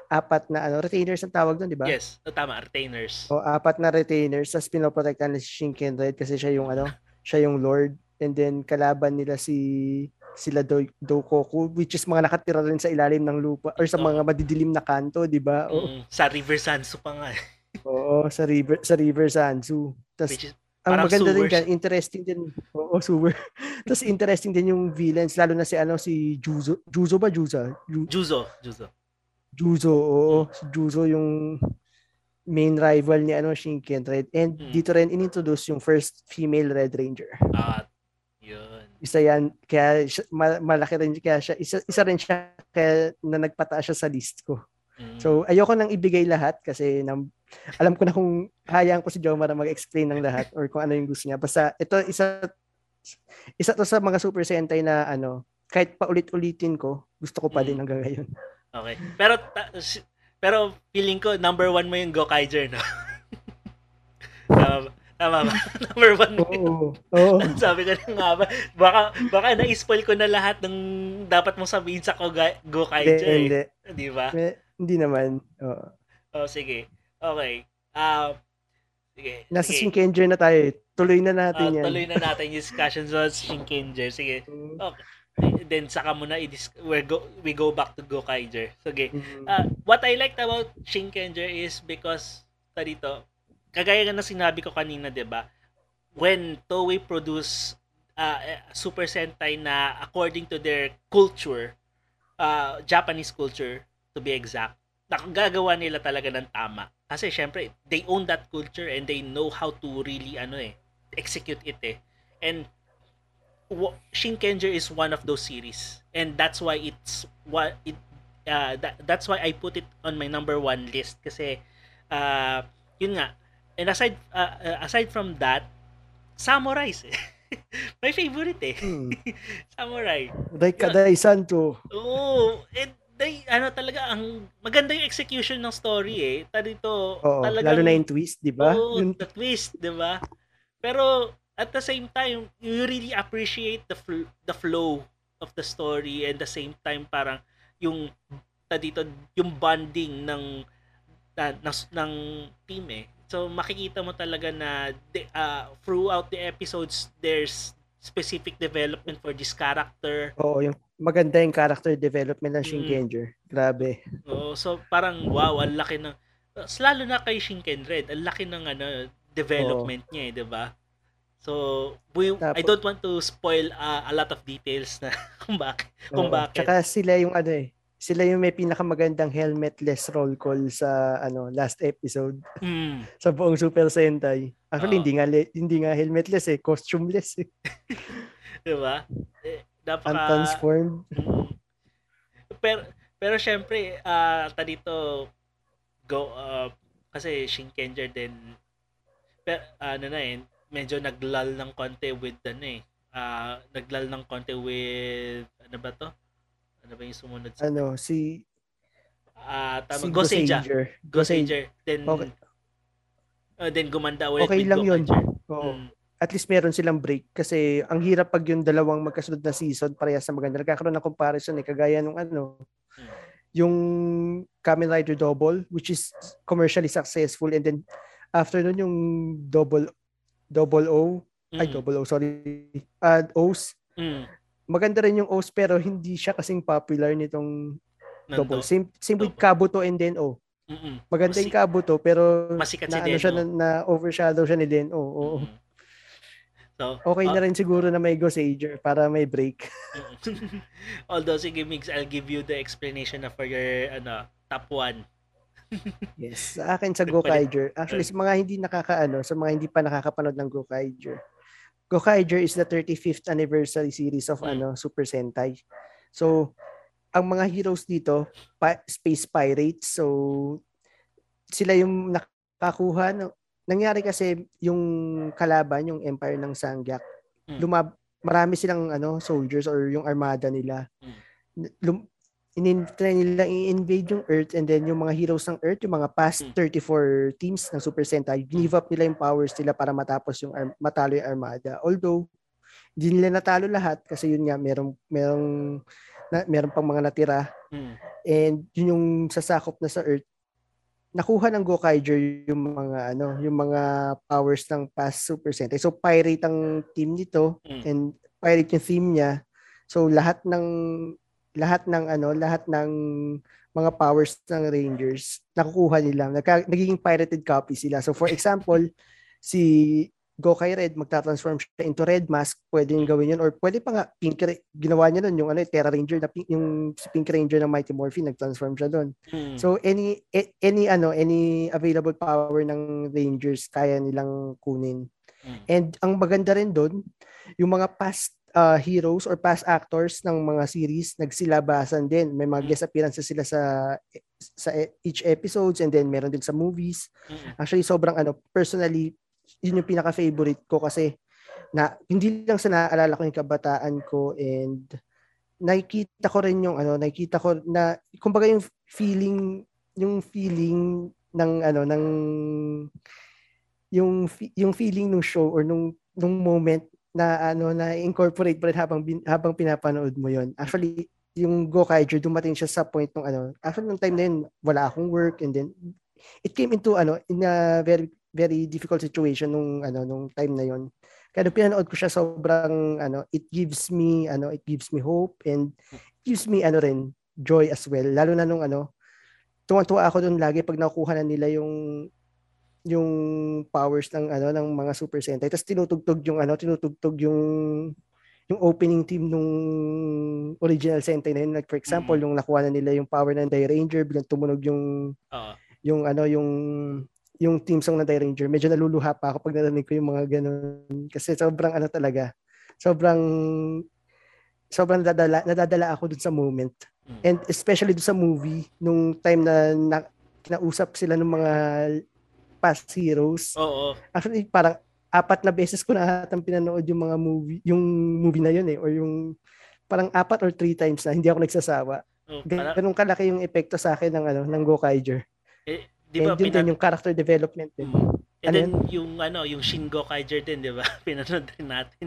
apat na ano, retainers ang tawag doon, di ba? yes, oh, tama, retainers. O apat na retainers, tapos pinoprotektahan nila si Shinken Red kasi siya yung ano, siya yung lord. And then kalaban nila si sila Do, Dokoku which is mga nakatira rin sa ilalim ng lupa or sa Oo. mga madidilim na kanto, 'di ba? O- Mm, sa River Sansu pa nga. eh, Oo, sa river sa River Sansu. Tapos Which is, ang maganda din sewers. diyan, interesting din. Oo, sewer. Tapos interesting din yung villains lalo na si ano si Juzo. Juzo ba Juza? Ju- Juzo, Juzo. Juzo, oo. Si Juzo yung main rival ni ano Shinken Red. And Mm. dito rin inintroduce yung first female Red Ranger. Ah, yun. Isa yan, kaya siya- ma- malaki rin kaya siya, isa, isa rin siya kaya na nagpataas siya sa list ko. Mm. So, ayoko nang ibigay lahat kasi nam, alam ko na kung hayaan ko si Jomar na mag-explain ng lahat or kung ano yung gusto niya. Basta ito isa isa to sa mga Super Sentai na ano, kahit paulit-ulitin ko, gusto ko pa din hanggang ngayon. Okay. Pero, ta- pero feeling ko, number one mo yung Gokaiger, no? tama ba? Tama ba? number one mo yun. Oo. Oo. Sabi ko na nga ba, baka, baka na-spoil ko na lahat ng dapat mong sabihin sa Koga- Hindi, Gokaiger. eh. hindi. Di ba? Hindi naman. Oo. Oh, sige. Okay. Ah, sige. Nasa sige. Shinkenger na tayo. eh. Tuloy na natin yan. tuloy na natin yung discussion sa Shinkenger. Sige. Mm. Then saka muna i-dis- we go we go back to Gokaiger. Sige. Mm. Uh, what I liked about Shinkenger is because ta dito, kagaya nga na sinabi ko kanina, 'di ba? When Toei produce uh, Super Sentai na according to their culture, uh, Japanese culture to be exact, nakagagawa nila talaga ng tama. Kasi syempre, they own that culture and they know how to really ano eh, execute it eh. And Shinkenger is one of those series and that's why it's what it uh, that, that's why I put it on my number one list kasi uh, yun nga and aside uh, uh, aside from that samurais eh. my favorite eh Mm. samurai Dai Kadai Santo. oo and they, ano talaga ang maganda yung execution ng story eh ta dito Oo, talagang lalo na yung twist, di ba? Oo, Yung the twist, 'di ba? Pero at the same time, you really appreciate the fl- the flow of the story and the same time parang yung ta dito yung bonding ng na, ng, ng team eh. So makikita mo talaga na the, uh, throughout the episodes there's specific development for this character. Oo, yung maganda yung character development ng Mm. Shinkenger. Grabe. Oo, so parang wow, ang laki ng lalo na kay Shinken Red, ang laki ng ano development niya, eh, 'di ba? So, we, I Tapo- don't want to spoil uh, a lot of details na kung bakit kung Oo. bakit. Tsaka sila yung ano eh, sila yung may pinakamagandang helmetless roll call sa ano last episode Mm. sa buong Super Sentai. Actually Oo. hindi nga hindi nga helmetless eh, costumeless eh. 'Di ba? Eh, napaka Untransformed. Mm. Pero pero syempre ah ta dito go uh, kasi Shinkenger din pero ano na eh medyo naglal ng konti with ano eh ah naglal ng konti with ano ba to? Ano ba yung sumunod sa Ano si ah tama si. Gosager. Goseija. Then Okay. ah, then gumanda ulit Okay with lang yun. Gokaiger. Oo. Mm. At least meron silang break kasi ang hirap pag yung dalawang magkasunod na season parehas na maganda. Nagkakaroon ng comparison eh kagaya nung ano Mm. yung Kamen Rider Double which is commercially successful and then after nun yung Double Double O ay Mm. Double O sorry uh, O's Mm. maganda rin yung O's pero hindi siya kasing popular nitong Double Nando. same same with Double. Kabuto and then O Mm-mm. maganda Masi- yung Kabuto pero Masikat si na ano siya na, na overshadow siya ni Den O oo. So, okay ah, na rin siguro na may Gosager para may break. Although sige Migs, I'll give you the explanation na for your ano, top 1. Yes, sa akin sa Gokaiger. Actually, sa mga hindi nakakaano, sa mga hindi pa nakakapanood ng Gokaiger. Gokaiger is the 35th anniversary series of Mm. ano Super Sentai. So, ang mga heroes dito, pa- space pirates. So, sila yung nakakuha ng nangyari kasi yung kalaban, yung empire ng Sanggak, Mm. lumab marami silang ano soldiers or yung armada nila. Mm. Lum, in-try nila i-invade yung Earth and then yung mga heroes ng Earth, yung mga past Mm. 34 teams ng Super Sentai, give up nila yung powers nila para matapos yung ar- matalo yung armada. Although hindi nila natalo lahat kasi yun nga merong merong na, meron pang mga natira Mm. and yun yung sasakop na sa Earth nakuha ng Gokaiger yung mga ano, yung mga powers ng past Super Sentai. So pirate ang team nito Mm. and pirate yung theme niya. So lahat ng lahat ng ano, lahat ng mga powers ng Rangers nakukuha nila. Nagka, nagiging pirated copy sila. So for example, si Gokai Red magta-transform siya into Red Mask, pwede yung gawin yun or pwede pa nga Pink Ra- ginawa niya nun yung ano Terra Ranger na pink, yung si Pink Ranger ng Mighty Morphin nag-transform siya doon. Mm. So any a- any ano any available power ng Rangers kaya nilang kunin. Mm. And ang maganda rin doon, yung mga past uh, heroes or past actors ng mga series nagsilabasan din. May mga guest appearances sila sa sa e- each episodes and then meron din sa movies. Actually sobrang ano personally yun yung pinaka favorite ko kasi na hindi lang sa naaalala ko yung kabataan ko and nakikita ko rin yung ano nakikita ko na kumbaga yung feeling yung feeling ng ano ng yung yung feeling ng show or nung nung moment na ano na incorporate pa rin habang habang pinapanood mo yon actually yung Gokaiger dumating siya sa point nung ano actually nung time na yun wala akong work and then it came into ano in a very very difficult situation nung ano nung time na yon kaya pinanood ko siya sobrang ano it gives me ano it gives me hope and it gives me ano rin joy as well. Lalo na nung ano tuwa-tuwa ako doon lagi pag nakukuha na nila yung yung powers ng ano ng mga Super Sentai tapos tinutugtog yung ano tinutugtog yung yung opening team nung original Sentai na yun like for example Mm. yung nakuha na nila yung power ng Die Ranger biglang tumunog yung Oo. yung ano yung yung team song ng Die Ranger medyo naluluha pa ako pag narinig ko yung mga ganun kasi sobrang ano talaga sobrang sobrang nadadala, nadadala ako dun sa moment Mm. and especially dun sa movie nung time na, na kinausap sila ng mga past heroes Oo. actually parang apat na beses ko na atang pinanood yung mga movie yung movie na yun eh or yung parang apat or three times na hindi ako nagsasawa Oo, para- ganun kalaki yung epekto sa akin ng ano ng Gokaiger eh, di ba and yun pinan- din yung character development din. Mm. And Ano then yung ano, yung Shin Gokaiger din, di ba? Pinanood din natin.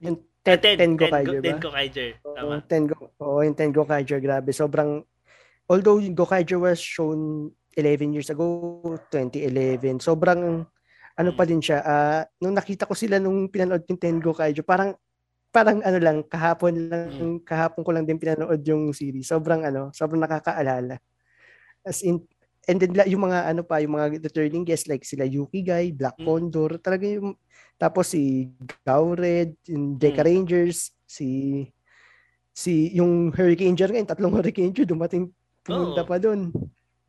Yung Ah, ten, ten, Go- Gokaiger Ten ba? Gokaiger. Oo, Tama. ten Go, oo, yung ten Gokaiger, grabe. Sobrang, although yung Gokaiger was shown 11 years ago, 2011, sobrang, ano pa din siya, ah, nung nakita ko sila nung pinanood yung ten Gokaiger, parang, parang ano lang, kahapon lang, mm. kahapon ko lang din pinanood yung series. Sobrang ano, sobrang nakakaalala. As in, and then yung mga ano pa, yung mga returning guests like sila Yuki Guy, Black mm. Condor, talaga yung, tapos si Gowred, yung Deca mm. Rangers, si si yung Hurricane Jar ngayon, tatlong Hurricane Jar dumating pumunta oh. pa doon.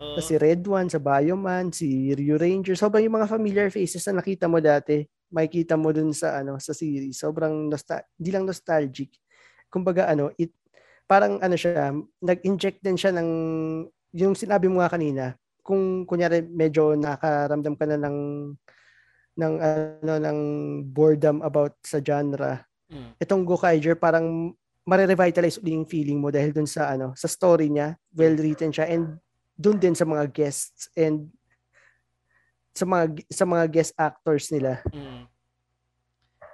Oh. Si Red One, sa Bioman, si Rio Ranger. Sobrang yung mga familiar faces na nakita mo dati, makikita mo dun sa ano sa series. Sobrang nostal hindi lang nostalgic. Kumbaga ano, it parang ano siya, nag-inject din siya ng yung sinabi mo nga kanina, kung kunyari medyo nakaramdam ka na ng ng ano ng boredom about sa genre. Mm. Itong Gokaiger parang mare-revitalize ulit yung feeling mo dahil dun sa ano sa story niya, well written siya and doon din sa mga guests and sa mga sa mga guest actors nila. Mm.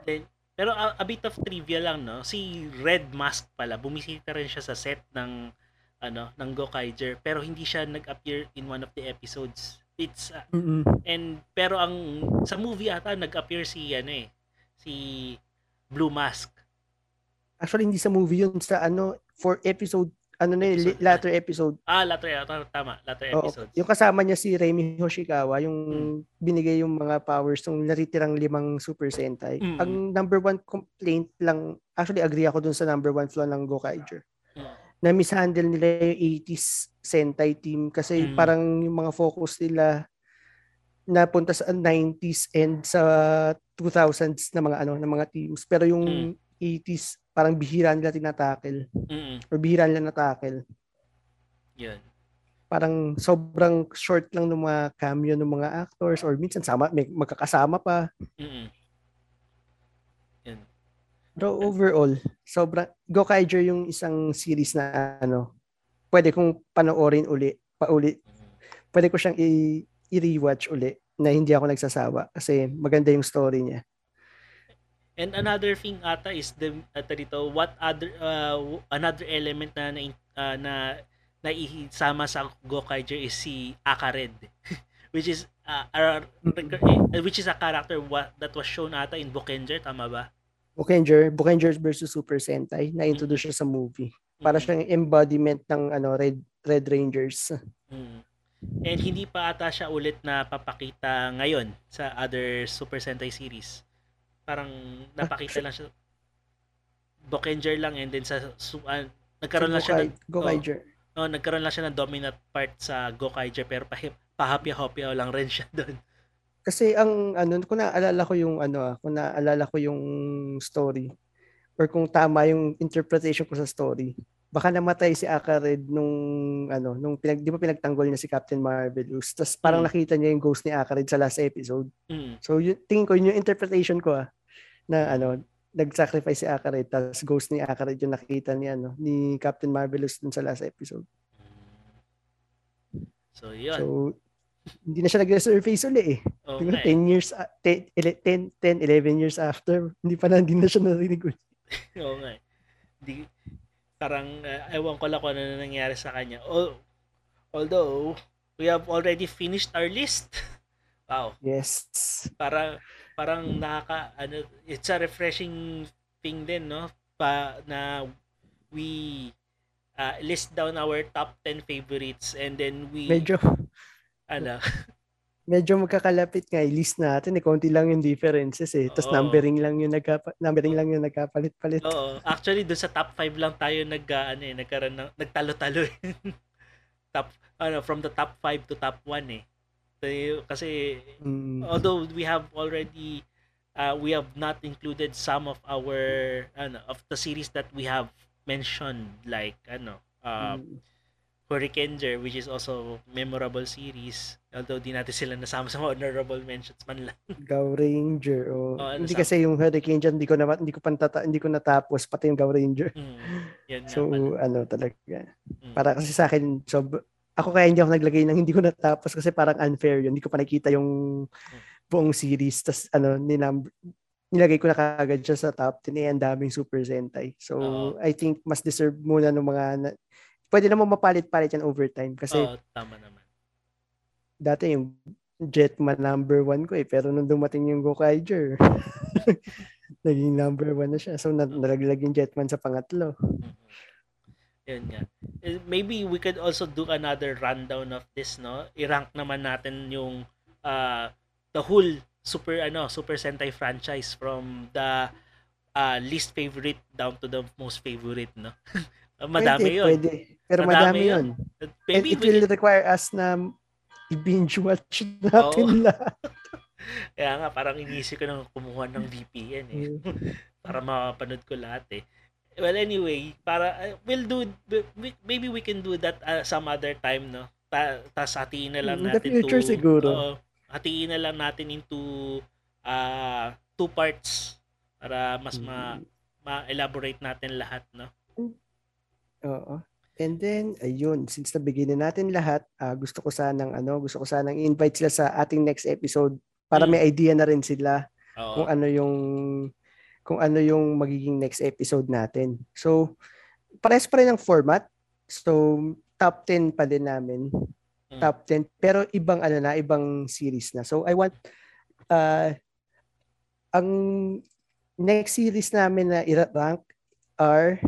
Then, pero a, a bit of trivia lang no, si Red Mask pala bumisita rin siya sa set ng ano ng Gokaiger pero hindi siya nag-appear in one of the episodes. It's uh, mm-hmm. and pero ang sa movie ata nag-appear si ano eh si Blue Mask. Actually hindi sa movie yun sa ano for episode ano na yun, latter episode. Ah, latter, tama, latter episode. Yung kasama niya si Remy Hoshikawa, yung hmm. binigay yung mga powers ng natitirang limang Super Sentai. Hmm. Ang number one complaint lang, actually agree ako dun sa number one flaw ng Gokaiger. Hmm. Na mishandle nila yung 80s Sentai team kasi hmm. parang yung mga focus nila napunta sa 90s and sa 2000s na mga ano na mga teams pero yung hmm. 80s parang bihira nila tinatakel. Mm-mm. Or bihira nila natakel. Yan. Parang sobrang short lang ng mga cameo ng mga actors or minsan sama, may magkakasama pa. Mm-mm. Yan. Pero overall, sobrang Gokaiger yung isang series na ano, pwede kong panoorin uli, pauli. Pwede ko siyang i- i-rewatch uli na hindi ako nagsasawa kasi maganda yung story niya. And another thing ata is the ata dito what other uh, another element na na, uh, na naisama sa Gokaiger is si Akared which is uh, uh, which is a character what, that was shown ata in Bokenger tama ba? Bokenger, Bokenger versus Super Sentai na introduce mm-hmm. siya sa movie. Para mm-hmm. siyang embodiment ng ano Red Red Rangers. Mm-hmm. And hindi pa ata siya ulit na papakita ngayon sa other Super Sentai series. Parang napakita lang siya. Bokenger lang and then sa uh, nagkaroon lang siya ng Gokaiger. Oh, oh, nagkaroon lang siya ng dominant part sa Gokaiger pero pahapya-hapya lang rin siya doon. Kasi ang ano, kung naalala ko yung ano ah, kung naalala ko yung story or kung tama yung interpretation ko sa story, baka namatay si Akared nung ano, nung pinag di ba pinagtanggol niya si Captain Marvelous. Tapos parang mm. nakita niya yung ghost ni Akared sa last episode. Mm. So yun, tingin ko yun yung interpretation ko ah na ano, nag-sacrifice si Akaret tapos ghost ni Akaret yung nakita ni ano ni Captain Marvelous dun sa last episode. So, yun. So, hindi na siya nag-resurface uli eh. Okay. 10 years, 10, 10, 10, 11 years after, hindi pa na, hindi na siya narinig ulit. Oo nga. Di, parang, uh, ewan ko lang kung ano na nangyari sa kanya. Oh, although, we have already finished our list. wow. Yes. Para, parang nakaka ano it's a refreshing thing din no? Pa na we uh, list down our top 10 favorites and then we medyo ano? Medyo magkakalapit nga i-list natin eh konti lang yung differences eh. Tapos numbering lang yung nagka numbering lang yung nagkapalit-palit. Oo. Actually doon sa top 5 lang tayo nag ano eh nagkaroon ng nagtalo-talo eh. top ano from the top 5 to top 1 eh kasi mm. although we have already uh, we have not included some of our ano of the series that we have mentioned like ano uh, mm. Hurricaneer which is also memorable series although di natin sila nasama sa honorable mentions man lang Go Ranger oh. oh ano hindi sa... kasi yung Hurricaneer hindi ko na hindi ko pantata hindi ko natapos pati yung Go Ranger mm, yan so ano talaga mm. para kasi sa akin so ako kaya hindi ako naglagay ng hindi ko natapos kasi parang unfair yun. Hindi ko pa nakita yung buong series. Tapos ano, ninum- nilagay ko na kagad siya sa top 10 eh, ang daming Super Sentai. So, uh I think mas deserve muna ng mga na, pwede naman mapalit-palit yan over time kasi Oo, tama naman. Dati yung Jetman number one ko eh, pero nung dumating yung Gokaiger, naging number one na siya. So, na- nalaglag yung Jetman sa pangatlo. Mhm. Yun nga. Eh, Maybe we could also do another rundown of this, no? I-rank naman natin yung uh, the whole super ano Super Sentai franchise from the uh, least favorite down to the most favorite, no? Madami pwede, yun. Pwede. Pero Madami madami, yun. yun. And Maybe it we will could- require us na i-binge watch natin Oo. lahat. kaya nga parang inisip ko nang kumuha ng VPN eh. para mapanood ko lahat eh. Well, anyway, para uh, we'll do maybe we can do that uh, some other time, no? Ta tas hatiin na lang In the natin future to siguro. Oo, hatiin na lang natin into uh, two parts para mas ma Mm. ma-elaborate natin lahat, no? Oo. And then, ayun, since nabigyan na natin lahat, ah, gusto ko sanang, ano, gusto ko sanang i-invite sila sa ating next episode para Mm. may idea na rin sila kung Oo. ano yung kung ano yung magiging next episode natin. So, pares pa rin ang format. So, top 10 pa din namin. Mm. Top 10. Pero ibang ano na, ibang series na. So, I want uh, ang next series namin na i-rank are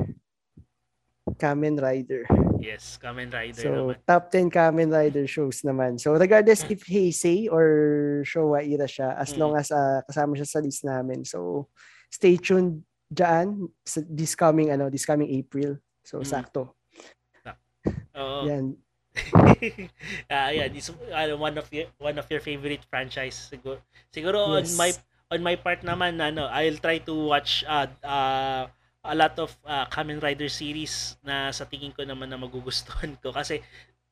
Kamen Rider. Yes, Kamen Rider So, naman. top 10 Kamen Rider shows naman. So, regardless if Heisei or Showa Ira siya, as Mm. long as ah, kasama siya sa list namin. So, stay tuned dyan sa this coming, ano, this coming April. So, Mm. sakto. Oo. Yan. Ah, yeah, this uh, one of your one of your favorite franchise siguro. Siguro on Yes. my on my part naman ano, I'll try to watch uh, uh, a lot of uh, Kamen Rider series na sa tingin ko naman na magugustuhan ko kasi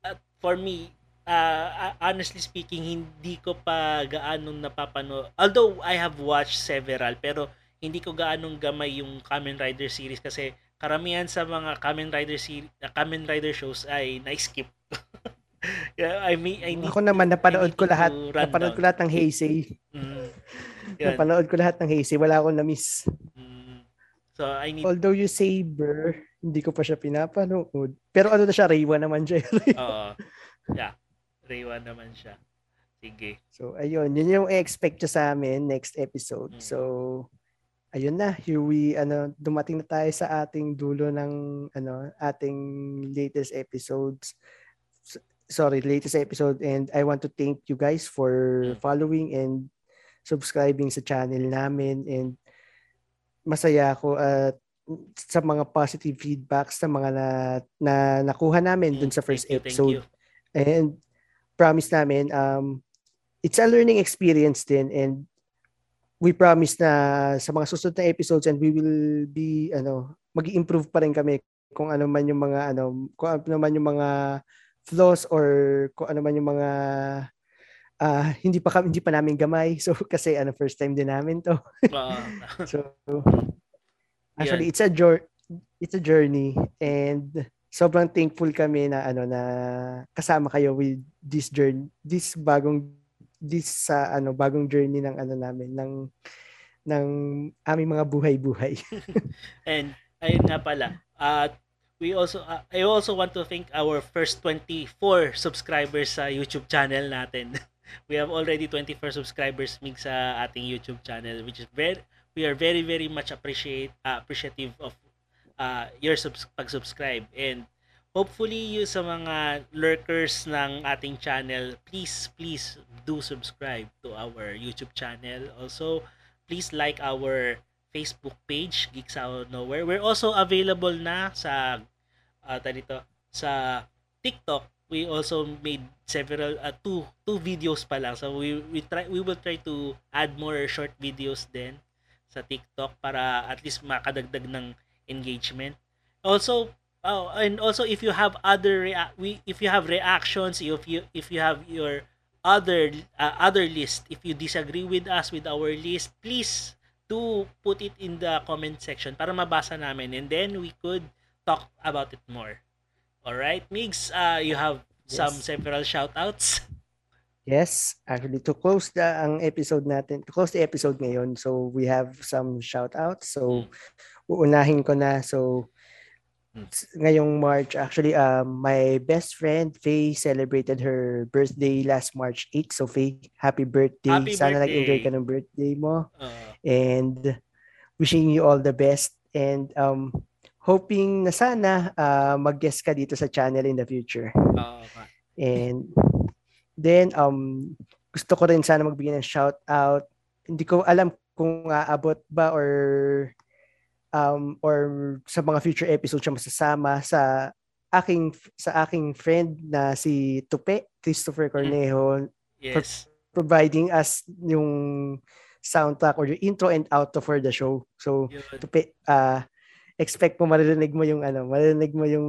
uh, for me uh, honestly speaking hindi ko pa gaanong napapano although I have watched several pero hindi ko gaanong gamay yung Kamen Rider series kasi karamihan sa mga Kamen Rider series, Kamen Rider shows ay na-skip. yeah, I mean, I need Ako naman, napanood ko lahat. Napanood down. ko lahat ng Heisei. Mm, yun. Napanood ko lahat ng Heisei. Wala akong na-miss. Mm. So I need Although you Saber, hindi ko pa siya pinapanood. Pero ano na siya, Reiwa naman siya. Oo. yeah. Reiwa naman siya. Sige. So, ayun. Yun yung expect nyo sa amin next episode. Mm. So, ayun na. Here we, ano, dumating na tayo sa ating dulo ng, ano, ating latest episodes. S- Sorry, latest episode. And I want to thank you guys for Mm. following and subscribing sa channel namin. And masaya ako at sa mga positive feedbacks sa mga na, na nakuha namin dun Mm, sa first thank you, thank episode. you. And promise namin, um, it's a learning experience din and we promise na sa mga susunod na episodes and we will be, ano, mag improve pa rin kami kung ano man yung mga, ano, kung ano man yung mga flaws or kung ano man yung mga ah, hindi pa kami, hindi pa namin gamay. So, kasi ano, first time din namin to. Oo. So, actually, it's a jour- it's a journey and sobrang thankful kami na ano na kasama kayo with this journey, this bagong this sa ano bagong journey ng ano namin ng ng aming mga buhay-buhay. And ayun nga pala. Uh, we also uh, I also want to thank our first 24 subscribers sa YouTube channel natin. we have already 24 subscribers mig sa ating YouTube channel which is very we are very very much appreciate uh, appreciative of uh, your subs- pag-subscribe and hopefully you sa mga lurkers ng ating channel please please do subscribe to our YouTube channel. Also please like our Facebook page Geeks Out of Nowhere. We're also available na sa uh, dito sa TikTok. We also made several uh, two two videos pa lang. So we we try we will try to add more short videos din sa TikTok para at least makadagdag ng engagement. Also oh, and also if you have other rea- we if you have reactions if you if you have your other uh, other list if you disagree with us with our list please do put it in the comment section para mabasa namin and then we could talk about it more all right migs uh, you have some Yes. several shout outs Yes, actually to close the ang episode natin, to close the episode ngayon. So we have some shout outs. So uunahin ko na. So ngayong March actually um my best friend Faye celebrated her birthday last March 8. So Faye, happy birthday. Happy Sana birthday. nag-enjoy ka ng birthday mo. uh, And wishing you all the best and um, hoping na sana uh, mag-guest ka dito sa channel in the future. Uh, and then um gusto ko rin sana magbigay ng shout out. Hindi ko alam kung aabot ba or um or sa mga future episodes siya masasama sa aking sa aking friend na si Tupe Christopher Cornejo yes. providing us yung soundtrack or yung intro and outro for the show. So Yun. Tupe uh, expect mo maririnig mo yung ano, maririnig mo yung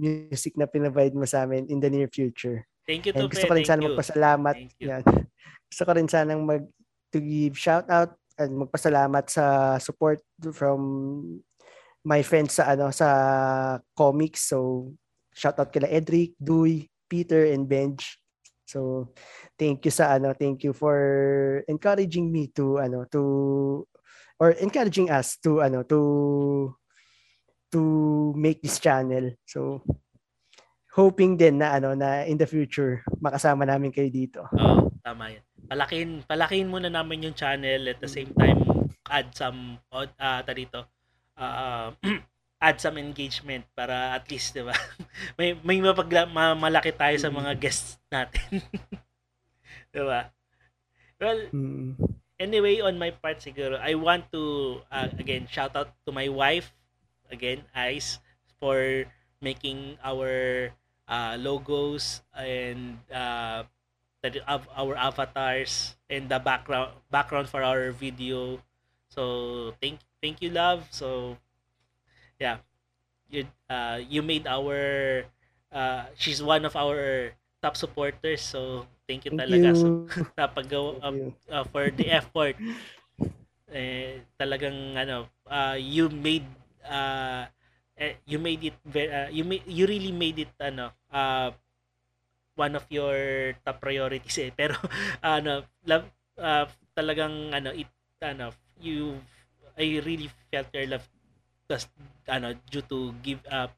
music na pinavide mo sa amin in the near future. Thank you, And Tupe. gusto ko rin sana magpasalamat. Yan. Gusto ko rin sana mag to give shout out and magpasalamat sa support from my friends sa ano sa comics. So shout out kila Edric, Dewey, Peter and Benj. So thank you sa ano, thank you for encouraging me to ano to or encouraging us to ano to to make this channel. So hoping din na ano na in the future makasama namin kayo dito. Oo, oh, tama 'yan. Palakin palakin muna namin yung channel at the same time add some uh, uh dito. Uh, add some engagement para at least 'di ba? may may mapagla, malaki tayo sa mga guests natin. 'Di ba? Well, mm. anyway, on my part siguro, I want to uh, again shout out to my wife again, Ice, for making our uh, logos and uh, the, of our avatars and the background background for our video. So thank thank you, love. So yeah, you uh, you made our uh, she's one of our top supporters. So thank you thank talaga you. so napagawa um, uh, for the effort. Eh, talagang ano, uh, you made uh, you made it very, uh, you made, you really made it ano uh, one of your top priorities eh. Pero ano love uh, talagang ano it ano you I really felt your love just ano due to give up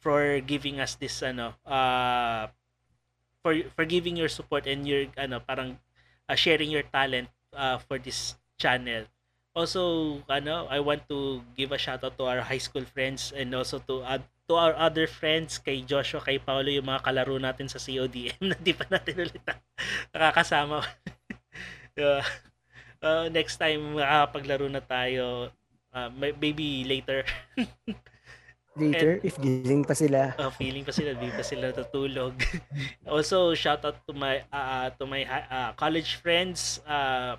for giving us this ano uh for for giving your support and your ano parang uh, sharing your talent uh, for this channel also ano I want to give a shout out to our high school friends and also to uh, to our other friends kay Joshua kay Paolo yung mga kalaro natin sa CODM na di pa natin ulit nakakasama. Uh, uh, next time makakapaglaro na tayo. Uh, maybe later. Later? And, if gising pa sila. Uh, feeling pa sila. Di pa sila tutulog also shout out to my uh, to my uh, college friends. Uh,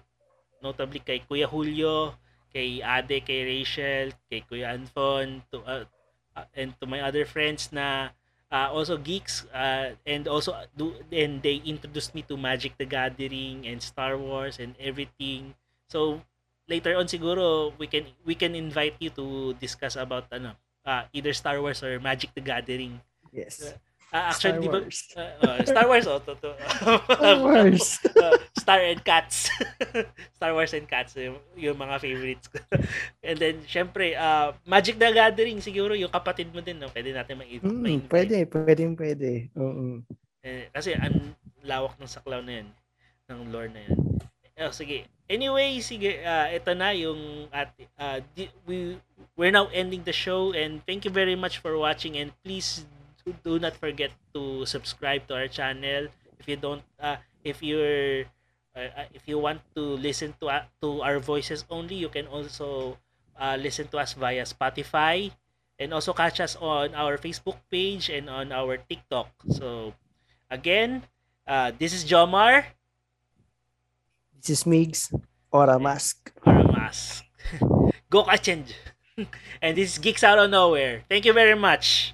notably kay Kuya Julio, kay Ade, kay Rachel, kay Kuya Anton, to, uh, uh, and to my other friends na uh, also geeks uh, and also do and they introduced me to Magic the Gathering and Star Wars and everything. So later on siguro we can we can invite you to discuss about ano uh, either Star Wars or Magic the Gathering. Yes. Uh, actually, Star Wars. Ba, uh, uh, Star Wars, oh. To, to, Star Wars. uh, Star and Cats. Star Wars and Cats, yung, yung mga favorites ko. and then, syempre, uh, Magic the Gathering, siguro yung kapatid mo din, no? Pwede natin ma- mm, ma Pwede, pwede, pwede. Oo. Eh, kasi ang lawak ng saklaw na yan, ng lore na yan. Oh, sige. Anyway, sige, uh, ito na yung at uh, di, we we're now ending the show and thank you very much for watching and please do not forget to subscribe to our channel. If you don't, uh, if you're, uh, uh, if you want to listen to uh, to our voices only, you can also uh, listen to us via Spotify, and also catch us on our Facebook page and on our TikTok. So, again, uh, this is Jomar. This is Migs. Or a mask. Or a mask. Go change. and this is Geeks Out of Nowhere. Thank you very much.